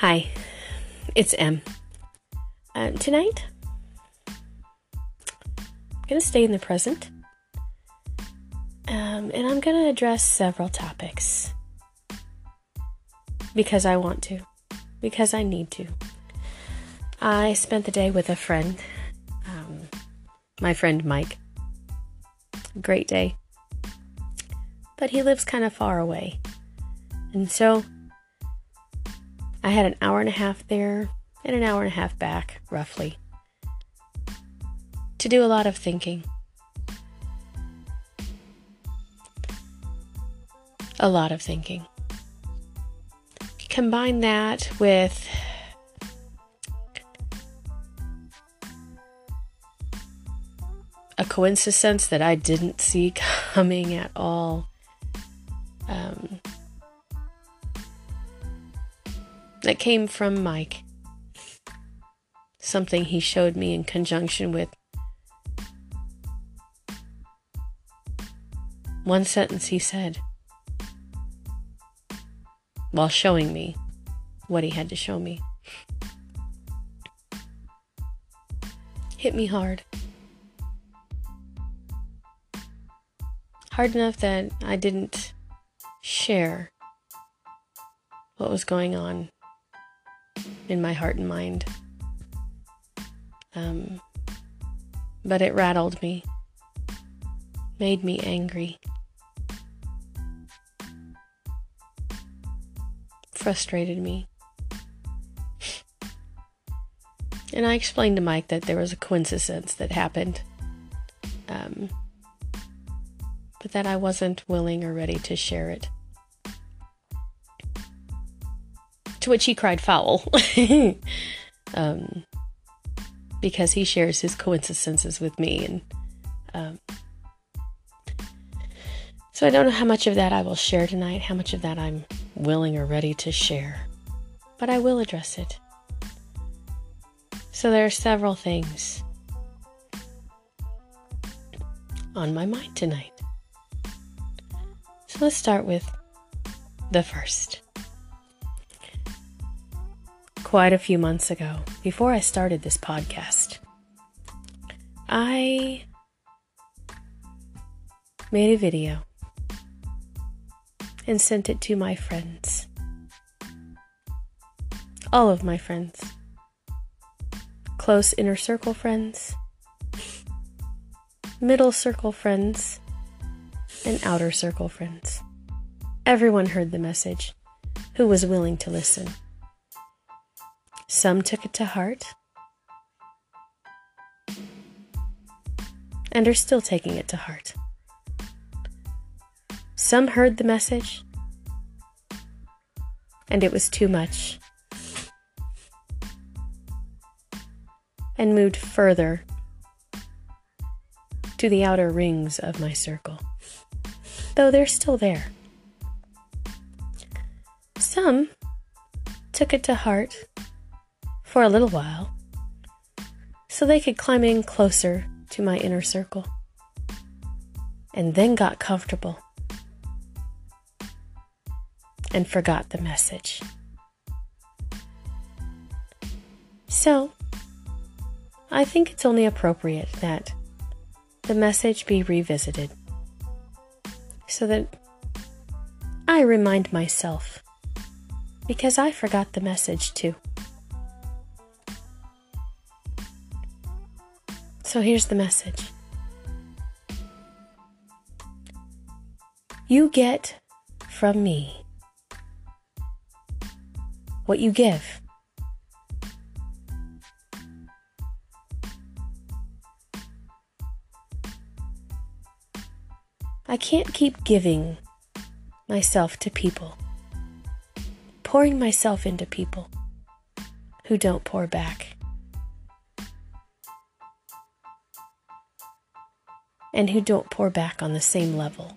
Hi, it's M. Uh, tonight, I'm going to stay in the present. Um, and I'm going to address several topics. Because I want to. Because I need to. I spent the day with a friend, um, my friend Mike. Great day. But he lives kind of far away. And so I had an hour and a half there and an hour and a half back, roughly, to do a lot of thinking. A lot of thinking. Combine that with a coincidence that I didn't see coming at all. Um, that came from Mike. Something he showed me in conjunction with one sentence he said while showing me what he had to show me. Hit me hard. Hard enough that I didn't share what was going on in my heart and mind. Um, but it rattled me, made me angry, frustrated me. And I explained to Mike that there was a coincidence that happened, um, but that I wasn't willing or ready to share it. To which he cried foul. um, because he shares his coincidences with me. And um, so I don't know how much of that I will share tonight, how much of that I'm willing or ready to share. But I will address it. So there are several things on my mind tonight. So let's start with the first quite a few months ago, before I started this podcast, I made a video and sent it to my friends. All of my friends. Close inner circle friends, middle circle friends, and outer circle friends. Everyone heard the message who was willing to listen. Some took it to heart. And are still taking it to heart. Some heard the message. And it was too much. And moved further to the outer rings of my circle, though they're still there. Some took it to heart for a little while so they could climb in closer to my inner circle and then got comfortable and forgot the message. So, I think it's only appropriate that the message be revisited so that I remind myself because I forgot the message too. So here's the message You get from me what you give. I can't keep giving myself to people, pouring myself into people who don't pour back. and who don't pour back on the same level.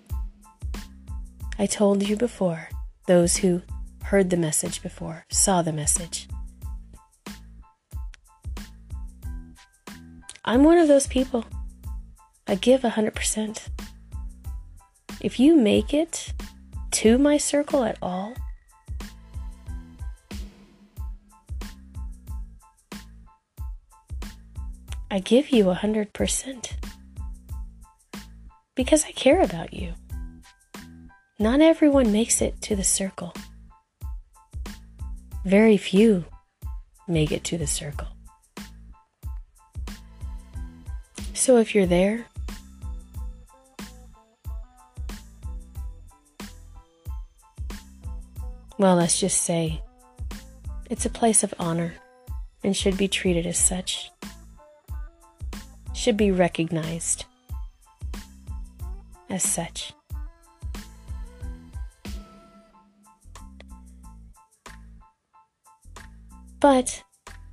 I told you before, those who heard the message before saw the message. I'm one of those people. I give 100%. If you make it to my circle at all, I give you 100% because I care about you. Not everyone makes it to the circle. Very few make it to the circle. So if you're there, well, let's just say it's a place of honor and should be treated as such, should be recognized as such. But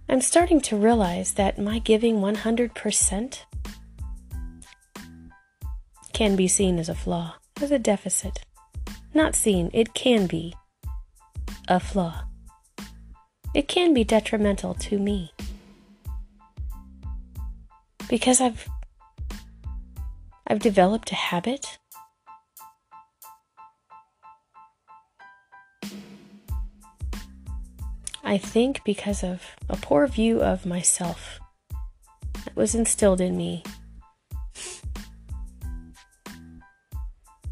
I'm starting to realize that my giving 100% can be seen as a flaw, as a deficit. Not seen, it can be a flaw. It can be detrimental to me. Because I've I've developed a habit I think because of a poor view of myself that was instilled in me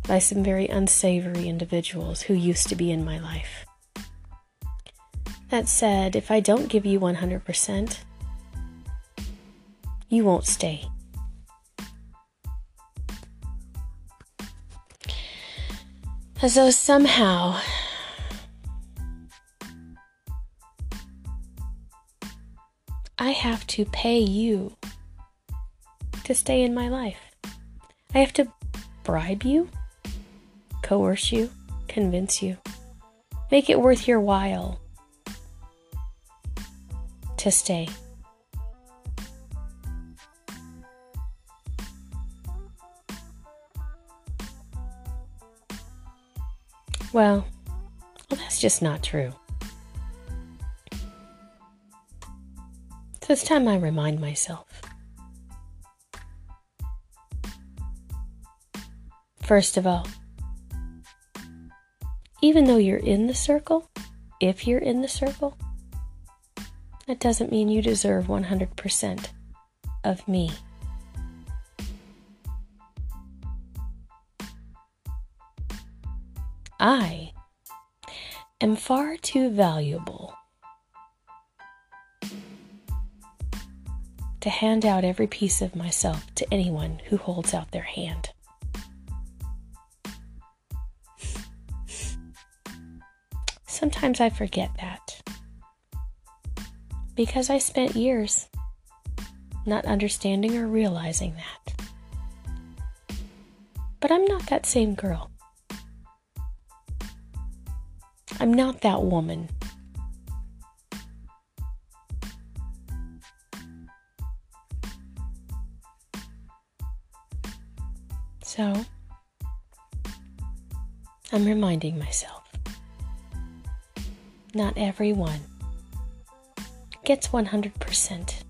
by some very unsavory individuals who used to be in my life. That said, if I don't give you 100%, you won't stay. As though somehow I have to pay you to stay in my life. I have to bribe you, coerce you, convince you, make it worth your while to stay. Well, well, that's just not true. So it's time I remind myself. First of all, even though you're in the circle, if you're in the circle, that doesn't mean you deserve 100% of me. I am far too valuable to hand out every piece of myself to anyone who holds out their hand. Sometimes I forget that because I spent years not understanding or realizing that. But I'm not that same girl. I'm not that woman So, I'm reminding myself not everyone gets 100%.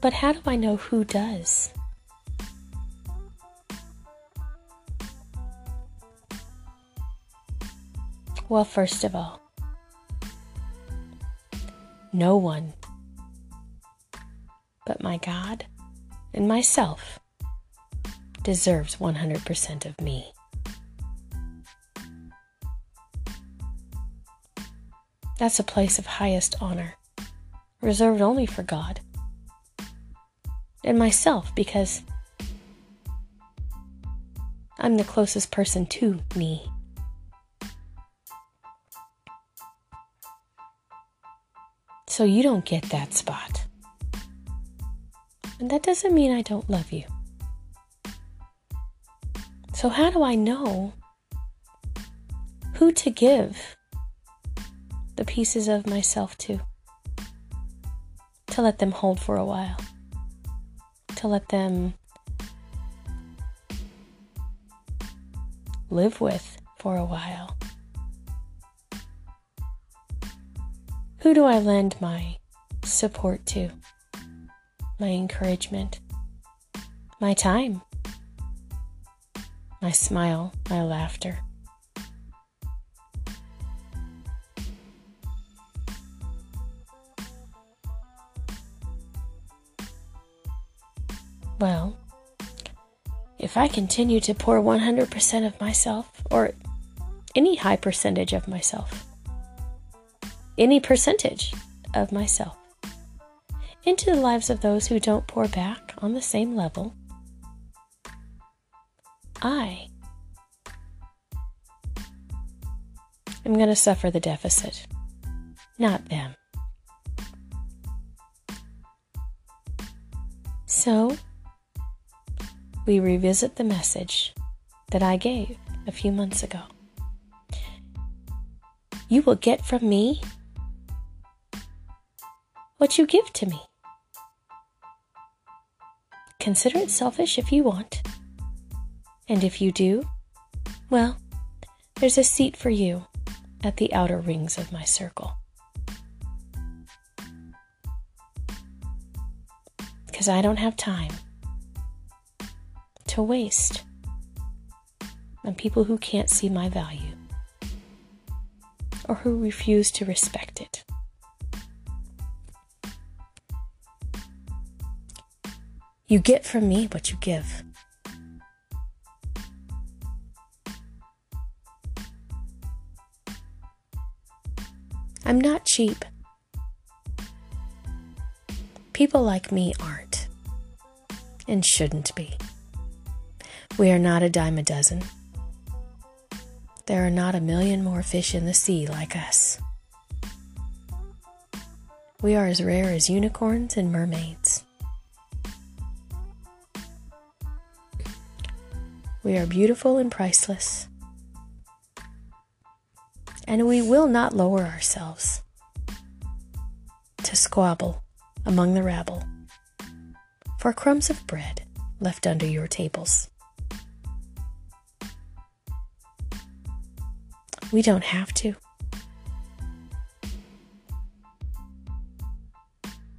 But how do I know who does? Well, first of all, no one but my God and myself deserves 100% of me. That's a place of highest honor, reserved only for God and myself because I'm the closest person to me. So you don't get that spot. And that doesn't mean I don't love you. So, how do I know who to give the pieces of myself to? To let them hold for a while, to let them live with for a while. Who do I lend my support to? My encouragement? My time? My smile? My laughter? Well, if I continue to pour 100% of myself, or any high percentage of myself, any percentage of myself, into the lives of those who don't pour back on the same level, I am going to suffer the deficit, not them. So, we revisit the message that I gave a few months ago. You will get from me what you give to me. Consider it selfish if you want. And if you do, well, there's a seat for you at the outer rings of my circle. Because I don't have time to waste on people who can't see my value or who refuse to respect it. You get from me what you give. I'm not cheap. People like me aren't and shouldn't be. We are not a dime a dozen. There are not a million more fish in the sea like us. We are as rare as unicorns and mermaids. We are beautiful and priceless. And we will not lower ourselves to squabble among the rabble for crumbs of bread left under your tables. We don't have to.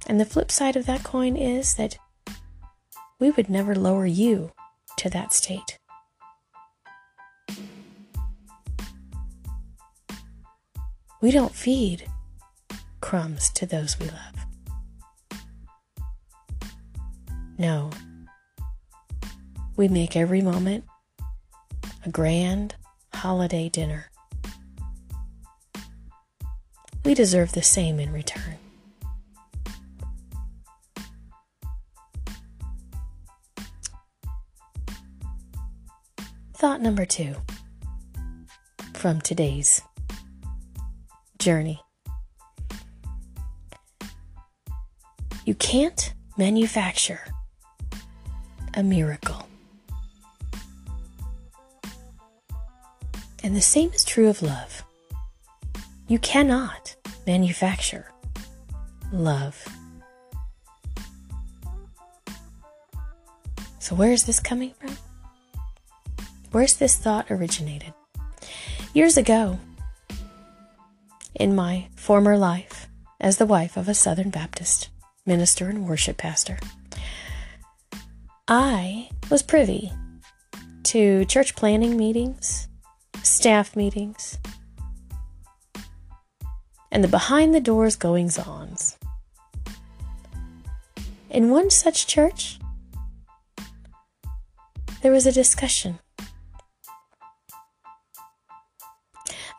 And the flip side of that coin is that we would never lower you to that state. We don't feed crumbs to those we love. No. We make every moment a grand holiday dinner. we deserve the same in return. Thought number two from today's journey. You can't manufacture a miracle. And the same is true of love. You cannot manufacture love. So, where is this coming from? Where's this thought originated? Years ago, in my former life as the wife of a Southern Baptist minister and worship pastor, I was privy to church planning meetings, staff meetings, and the behind the doors goings ons. In one such church, there was a discussion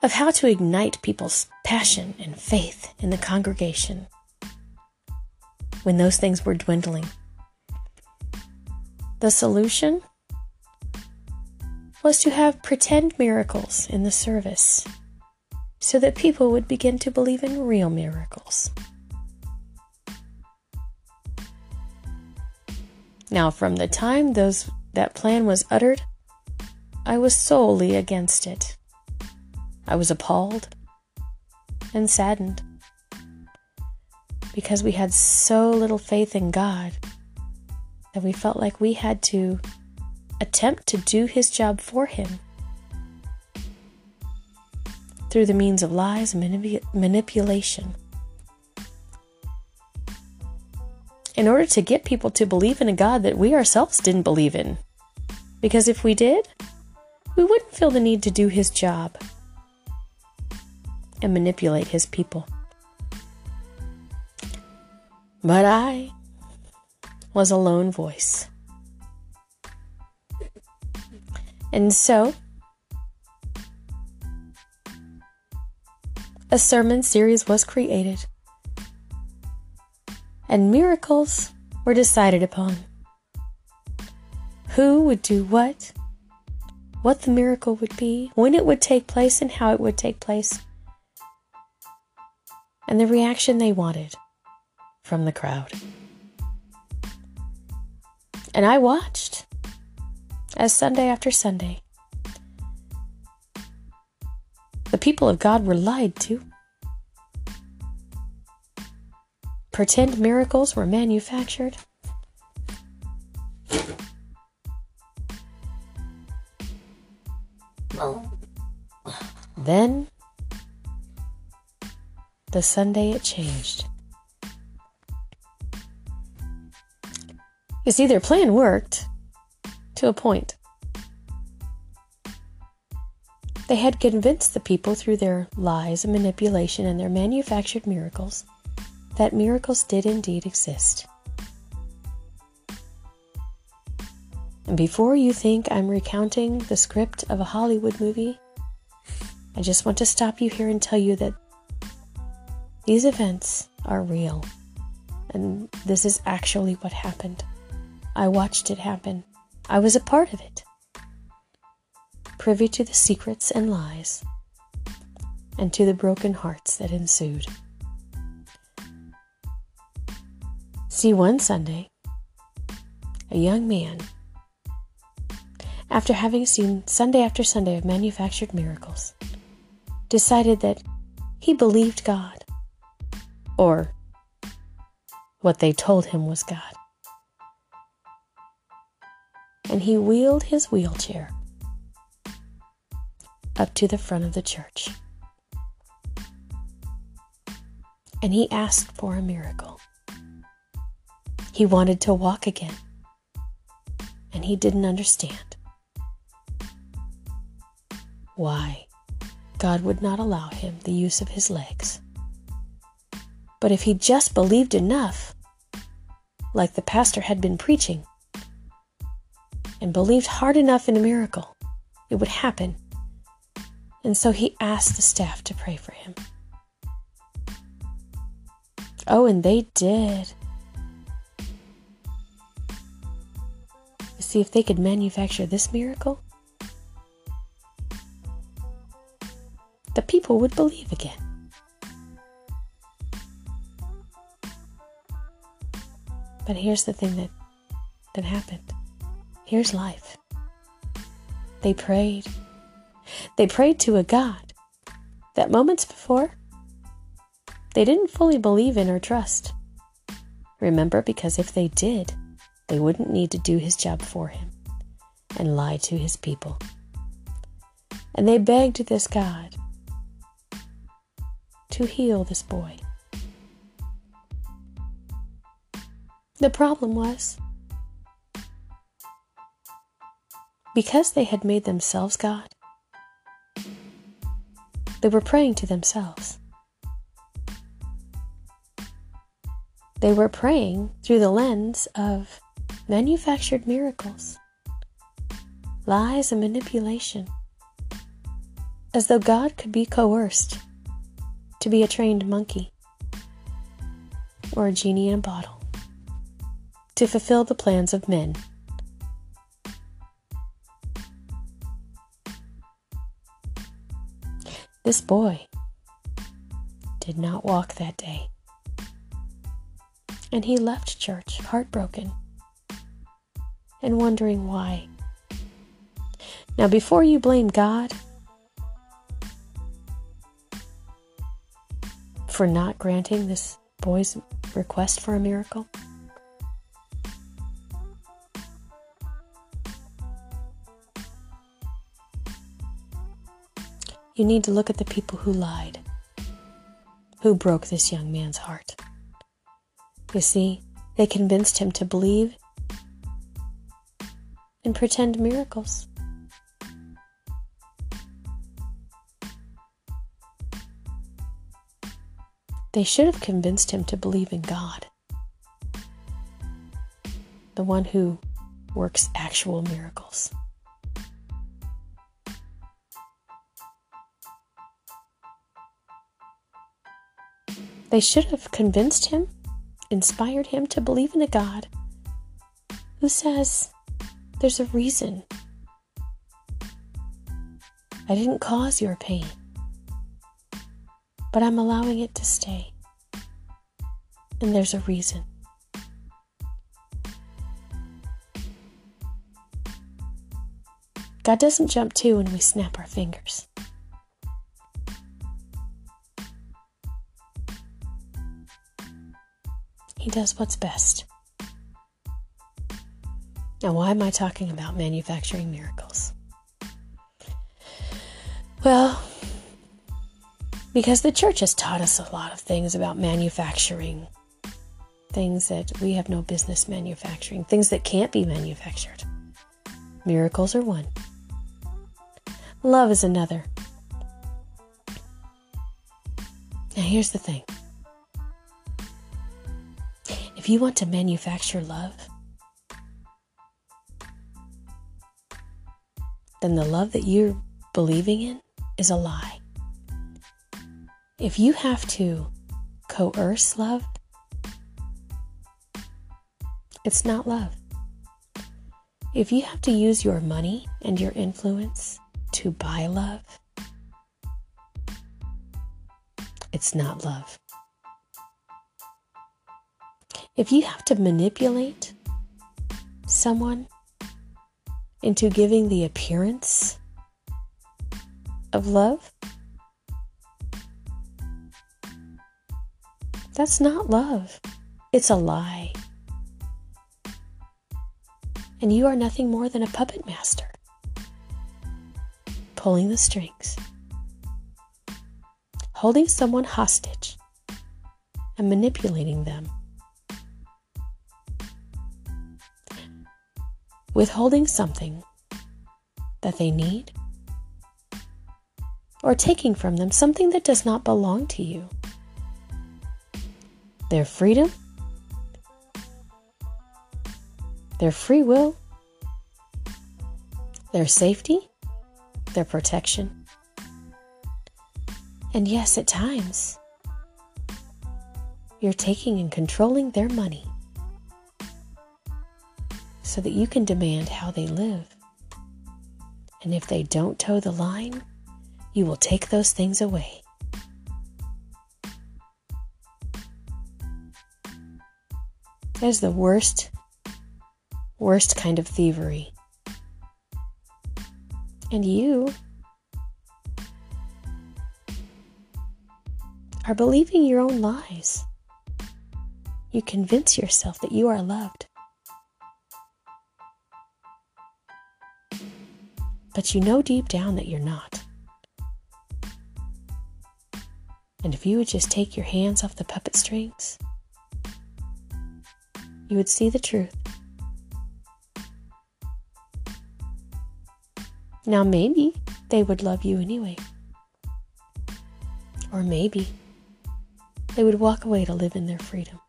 of how to ignite people's passion and faith in the congregation when those things were dwindling. The solution was to have pretend miracles in the service so that people would begin to believe in real miracles. Now, from the time those that plan was uttered, I was solely against it. I was appalled and saddened because we had so little faith in God that we felt like we had to attempt to do His job for Him through the means of lies and manip- manipulation. In order to get people to believe in a God that we ourselves didn't believe in. Because if we did, we wouldn't feel the need to do His job and manipulate His people. But I was a lone voice And so, a sermon series was created, and miracles were decided upon. Who would do what, what the miracle would be, when it would take place, and how it would take place, and the reaction they wanted from the crowd. And I watched as Sunday after Sunday, the people of God were lied to. Pretend miracles were manufactured. Then, the Sunday it changed. You see, their plan worked to a point. They had convinced the people through their lies and manipulation and their manufactured miracles that miracles did indeed exist. And before you think I'm recounting the script of a Hollywood movie, I just want to stop you here and tell you that these events are real. And this is actually what happened. I watched it happen. I was a part of it, privy to the secrets and lies, and to the broken hearts that ensued. See, one Sunday, a young man after having seen Sunday after Sunday of manufactured miracles, decided that he believed God, or what they told him was God. And he wheeled his wheelchair up to the front of the church. And he asked for a miracle. He wanted to walk again, and he didn't understand why God would not allow him the use of his legs. But if he just believed enough, like the pastor had been preaching, and believed hard enough in a miracle, it would happen. And so he asked the staff to pray for him. Oh, and they did. See if they could manufacture this miracle. the people would believe again. But here's the thing that, that happened. Here's life. They prayed. They prayed to a God that moments before they didn't fully believe in or trust. Remember, because if they did, they wouldn't need to do his job for him and lie to his people. And they begged this God to heal this boy. The problem was because they had made themselves God, they were praying to themselves. They were praying through the lens of manufactured miracles, lies, and manipulation, as though God could be coerced to be a trained monkey or a genie in a bottle to fulfill the plans of men. This boy did not walk that day, and he left church heartbroken and wondering why. Now, before you blame God, for not granting this boy's request for a miracle? You need to look at the people who lied, who broke this young man's heart. You see, they convinced him to believe and pretend miracles. They should have convinced him to believe in God, the one who works actual miracles. They should have convinced him, inspired him to believe in a God who says there's a reason. I didn't cause your pain, but I'm allowing it to stay. And there's a reason. God doesn't jump to when we snap our fingers. He does what's best. Now, why am I talking about manufacturing miracles? Well, because the church has taught us a lot of things about manufacturing, things that we have no business manufacturing, things that can't be manufactured. Miracles are one, love is another. Now, here's the thing if you want to manufacture love, then the love that you're believing in is a lie. If you have to coerce love, it's not love. If you have to use your money and your influence to buy love, it's not love. If you have to manipulate someone into giving the appearance of love, that's not love. It's a lie. And you are nothing more than a puppet master, pulling the strings, holding someone hostage, and manipulating them. Withholding something that they need, or taking from them something that does not belong to you. Their freedom, their free will, their safety, their protection. And yes, at times, you're taking and controlling their money so that you can demand how they live. And if they don't toe the line, you will take those things away. That is the worst, worst kind of thievery. And you are believing your own lies. You convince yourself that you are loved. But you know deep down that you're not. And if you would just take your hands off the puppet strings, you would see the truth. Now, maybe they would love you anyway. Or maybe they would walk away to live in their freedom.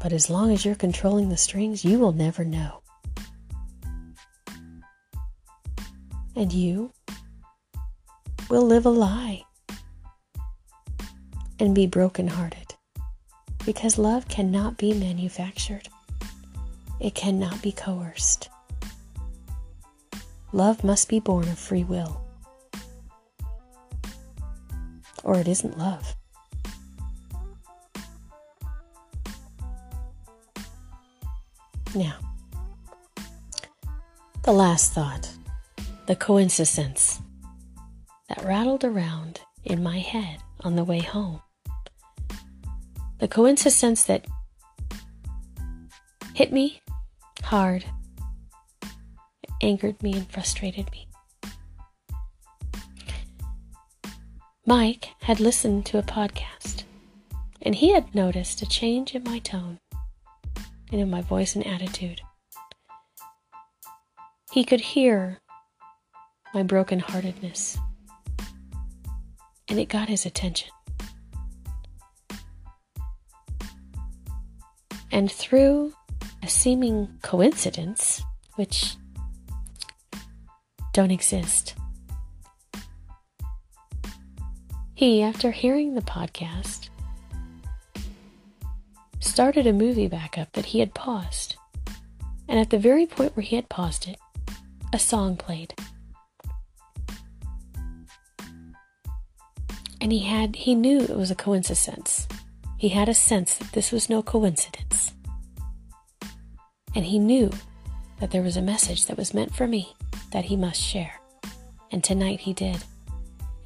But as long as you're controlling the strings, you will never know. And you will live a lie and be brokenhearted because love cannot be manufactured, it cannot be coerced. Love must be born of free will, or it isn't love. Now, the last thought the coincidence that rattled around in my head on the way home. The coincidence that hit me hard, angered me, and frustrated me. Mike had listened to a podcast, and he had noticed a change in my tone and in my voice and attitude. He could hear my brokenheartedness. And it got his attention. And through a seeming coincidence, which don't exist, he after hearing the podcast, started a movie backup that he had paused. And at the very point where he had paused it, a song played. And he had he knew it was a coincidence. He had a sense that this was no coincidence. And he knew that there was a message that was meant for me that he must share. And tonight he did.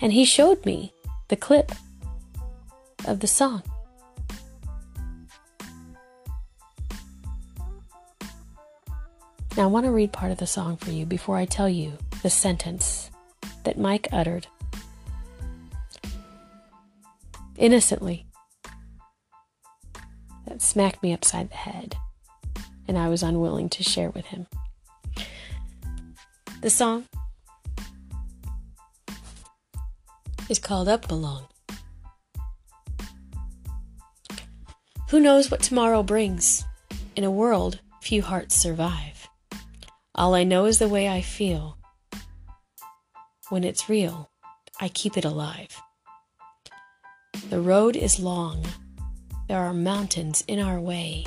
And he showed me the clip of the song. Now, I want to read part of the song for you before I tell you the sentence that Mike uttered innocently that smacked me upside the head, and I was unwilling to share with him. The song is called Up Belong. Who knows what tomorrow brings? In a world, few hearts survive. All I know is the way I feel. When it's real, I keep it alive. The road is long. There are mountains in our way,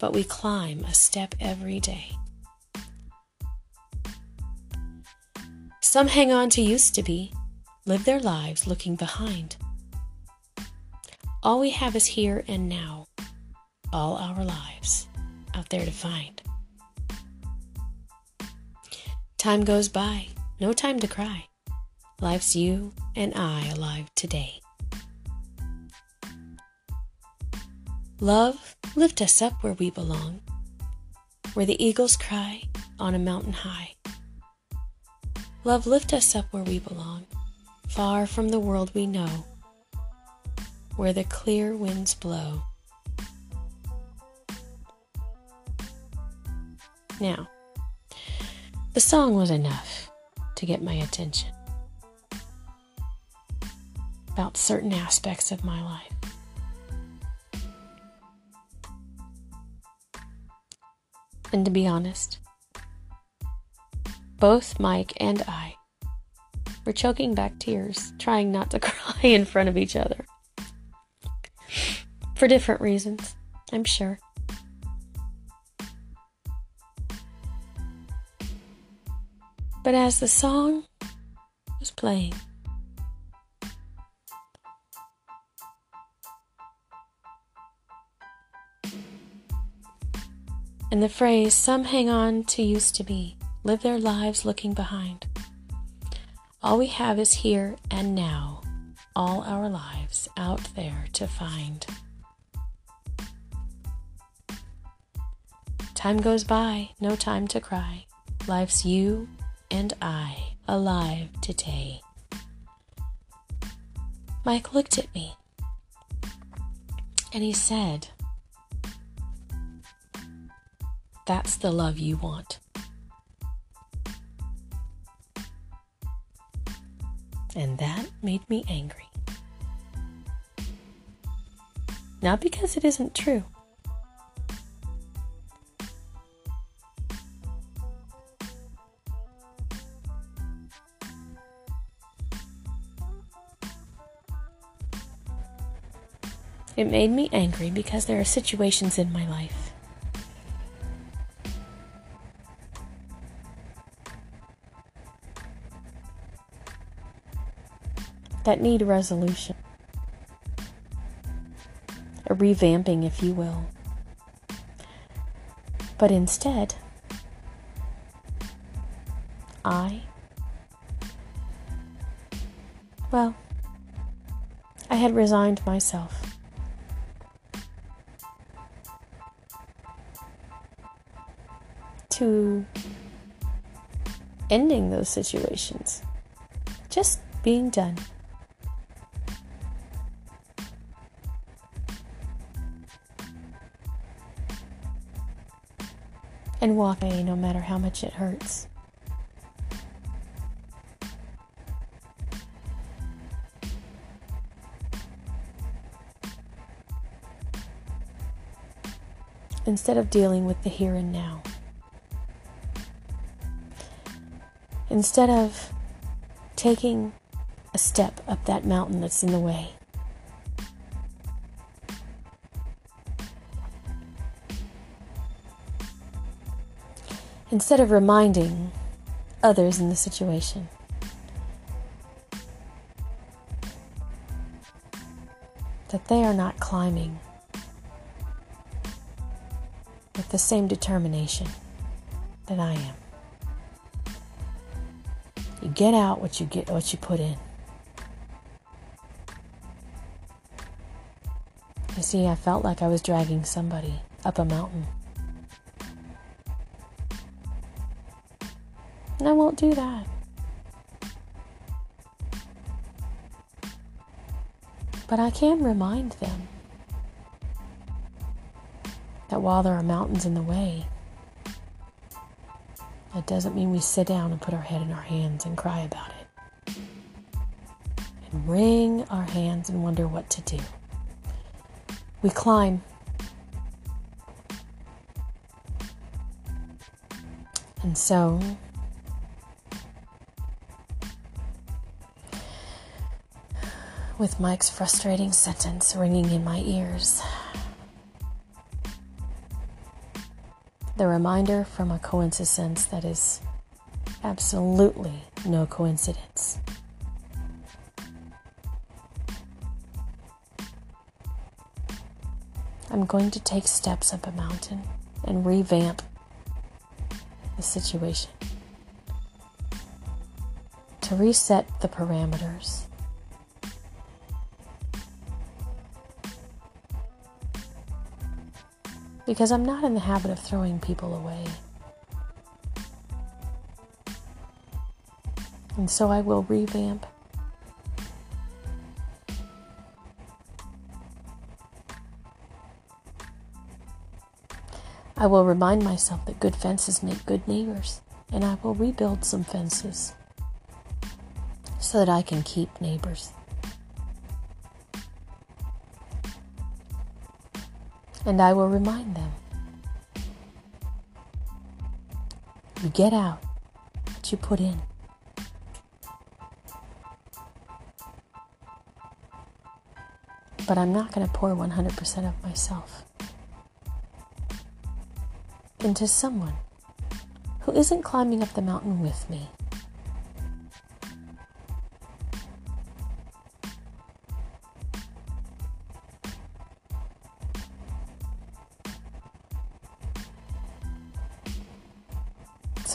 but we climb a step every day. Some hang on to used to be, live their lives looking behind. All we have is here and now, all our lives out there to find. Time goes by, no time to cry. Life's you and I alive today. Love, lift us up where we belong, where the eagles cry on a mountain high. Love, lift us up where we belong, far from the world we know, where the clear winds blow. Now, the song was enough to get my attention about certain aspects of my life. And to be honest, both Mike and I were choking back tears, trying not to cry in front of each other. For different reasons, I'm sure. But as the song was playing, and the phrase, some hang on to used to be, live their lives looking behind. All we have is here and now, all our lives out there to find. Time goes by, no time to cry. Life's you and I alive today. Mike looked at me and he said, That's the love you want. And that made me angry. Not because it isn't true. It made me angry because there are situations in my life that need resolution, a revamping, if you will. But instead, I, well, I had resigned myself. To ending those situations, just being done. And walk away no matter how much it hurts. Instead of dealing with the here and now. Instead of taking a step up that mountain that's in the way. Instead of reminding others in the situation, that they are not climbing with the same determination that I am. You get out what you get what you put in. You see, I felt like I was dragging somebody up a mountain. And I won't do that. But I can remind them that while there are mountains in the way, that doesn't mean we sit down and put our head in our hands and cry about it. And wring our hands and wonder what to do. We climb. And so, with Mike's frustrating sentence ringing in my ears, the reminder from a coincidence that is absolutely no coincidence. I'm going to take steps up a mountain and revamp the situation. To reset the parameters. Because I'm not in the habit of throwing people away. And so I will revamp I will remind myself that good fences make good neighbors, and I will rebuild some fences so that I can keep neighbors. And I will remind them you get out what you put in. But I'm not going to pour 100% of myself into someone who isn't climbing up the mountain with me.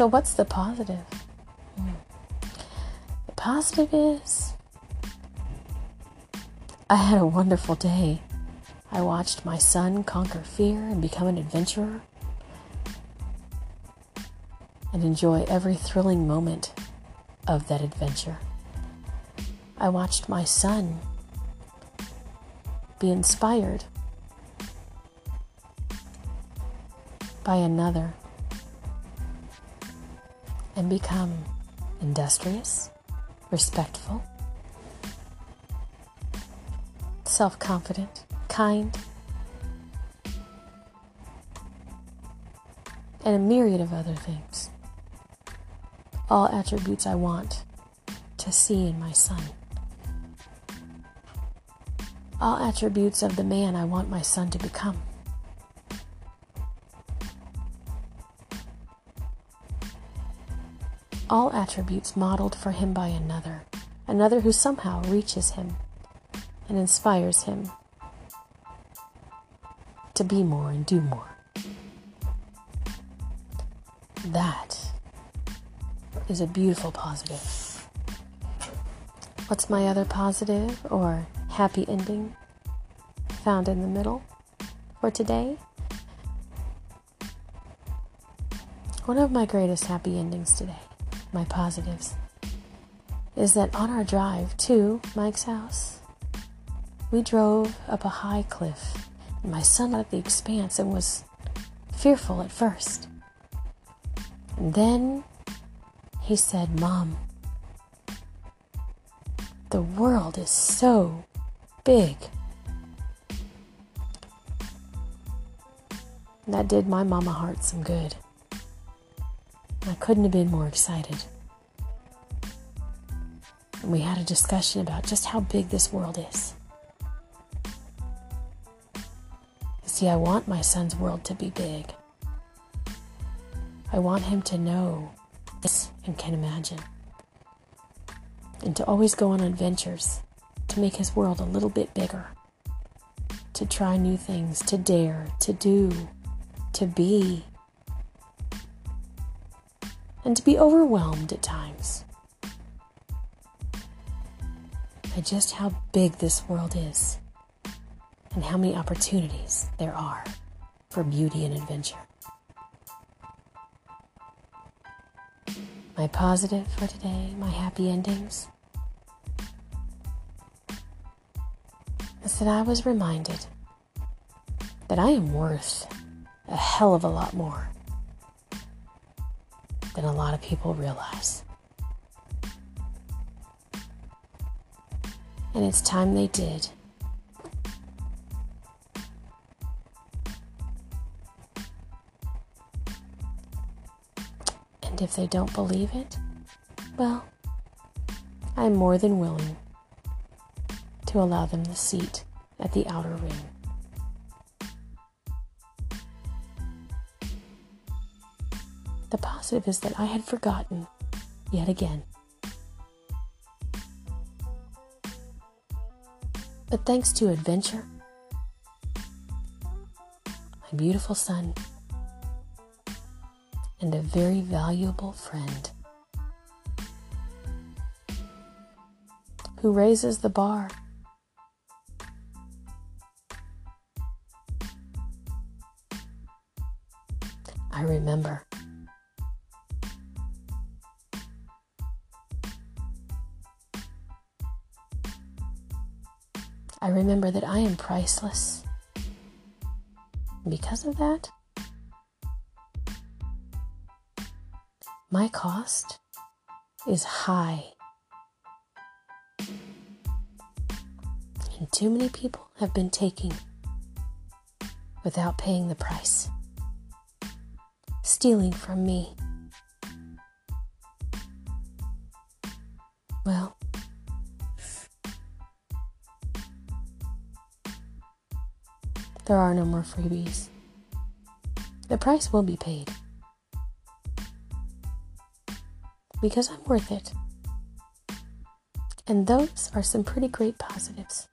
So, what's the positive? The positive is I had a wonderful day. I watched my son conquer fear and become an adventurer and enjoy every thrilling moment of that adventure. I watched my son be inspired by another and become industrious, respectful, self confident, kind, and a myriad of other things all attributes I want to see in my son. All attributes of the man I want my son to become. All attributes modeled for him by another, another who somehow reaches him and inspires him to be more and do more. That is a beautiful positive. What's my other positive or happy ending found in the middle for today? One of my greatest happy endings today, my positives, is that on our drive to Mike's house, we drove up a high cliff, and my son looked at the expanse and was fearful at first. And then he said, Mom, the world is so big. That did my mama heart some good. I couldn't have been more excited. And we had a discussion about just how big this world is. You See, I want my son's world to be big. I want him to know this and can imagine. And to always go on adventures to make his world a little bit bigger. To try new things, to dare, to do, to be. And to be overwhelmed at times by just how big this world is and how many opportunities there are for beauty and adventure. My positive for today, my happy endings, is that I was reminded that I am worth a hell of a lot more than a lot of people realize. And it's time they did. And if they don't believe it, well, I'm more than willing to allow them the seat at the outer ring. The positive is that I had forgotten yet again. But thanks to adventure, my beautiful son, and a very valuable friend who raises the bar I remember. I remember that I am priceless. Because of that, my cost is high. And too many people have been taking without paying the price stealing from me. There are no more freebies. The price will be paid. Because I'm worth it. And those are some pretty great positives.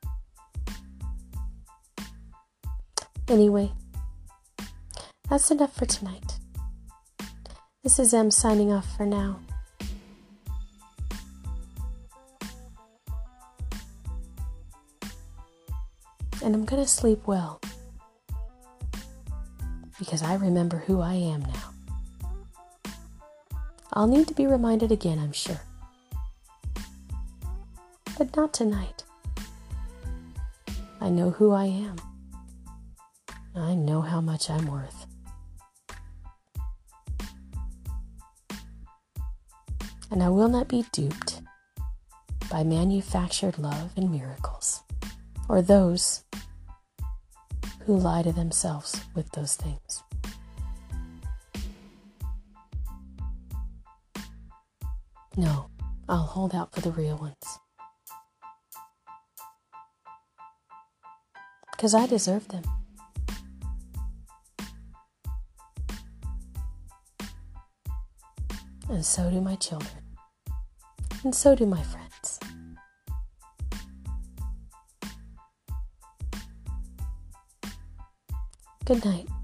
Anyway, that's enough for tonight. This is M signing off for now. And I'm to sleep well because I remember who I am now. I'll need to be reminded again, I'm sure. But not tonight. I know who I am. I know how much I'm worth. and I will not be duped by manufactured love and miracles, or those who lie to themselves with those things. No, I'll hold out for the real ones. Because I deserve them. and so do my children, and so do my friends. Good night.